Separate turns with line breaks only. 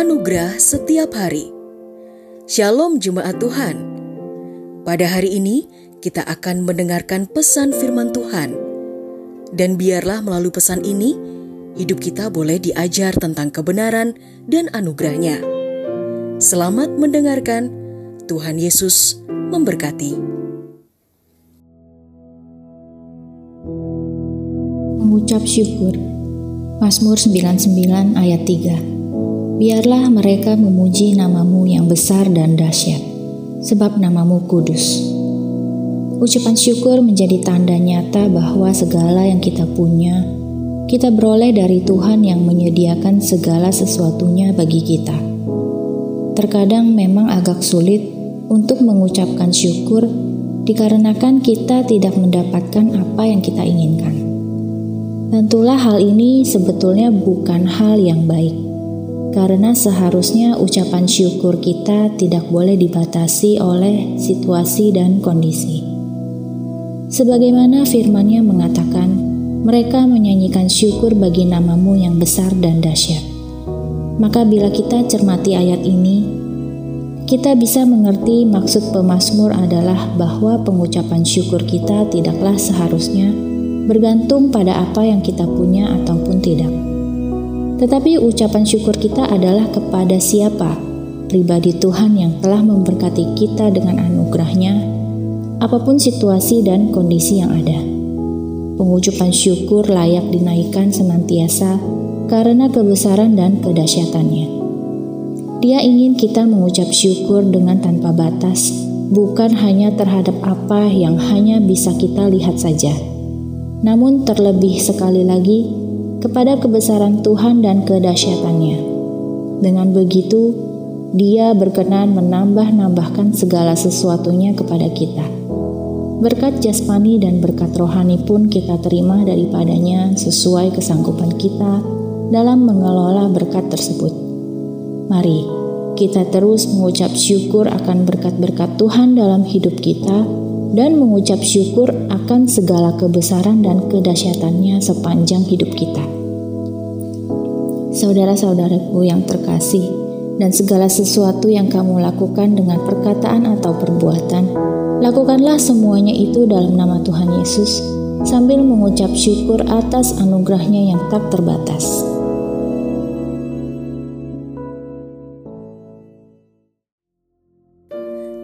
Anugerah setiap hari. Shalom jemaat Tuhan. Pada hari ini kita akan mendengarkan pesan firman Tuhan. Dan biarlah melalui pesan ini hidup kita boleh diajar tentang kebenaran dan anugerahnya. Selamat mendengarkan. Tuhan Yesus memberkati.
Mengucap syukur Mazmur 99 ayat 3 Biarlah mereka memuji namamu yang besar dan dahsyat, sebab namamu kudus. Ucapan syukur menjadi tanda nyata bahwa segala yang kita punya, kita beroleh dari Tuhan yang menyediakan segala sesuatunya bagi kita. Terkadang memang agak sulit untuk mengucapkan syukur dikarenakan kita tidak mendapatkan apa yang kita inginkan. Tentulah hal ini sebetulnya bukan hal yang baik, karena seharusnya ucapan syukur kita tidak boleh dibatasi oleh situasi dan kondisi. Sebagaimana firman-Nya mengatakan, mereka menyanyikan syukur bagi namamu yang besar dan dahsyat. Maka bila kita cermati ayat ini, kita bisa mengerti maksud pemazmur adalah bahwa pengucapan syukur kita tidaklah seharusnya bergantung pada apa yang kita punya ataupun tidak. Tetapi ucapan syukur kita adalah kepada siapa? Pribadi Tuhan yang telah memberkati kita dengan anugerahnya, apa pun situasi dan kondisi yang ada. Pengucapan syukur layak dinaikkan senantiasa karena kebesaran dan kedahsyatannya. Dia ingin kita mengucap syukur dengan tanpa batas, bukan hanya terhadap apa yang hanya bisa kita lihat saja, namun terlebih sekali lagi kepada kebesaran Tuhan dan kedahsyatannya. Dengan begitu, Dia berkenan menambah-nambahkan segala sesuatunya kepada kita. Berkat jasmani dan berkat rohani pun kita terima daripadanya sesuai kesanggupan kita dalam mengelola berkat tersebut. Mari kita terus mengucap syukur akan berkat-berkat Tuhan dalam hidup kita dan mengucap syukur akan segala kebesaran dan kedahsyatannya sepanjang hidup kita. Saudara-saudaraku yang terkasih, dan segala sesuatu yang kamu lakukan dengan perkataan atau perbuatan, lakukanlah semuanya itu dalam nama Tuhan Yesus sambil mengucap syukur atas anugerahnya yang tak terbatas.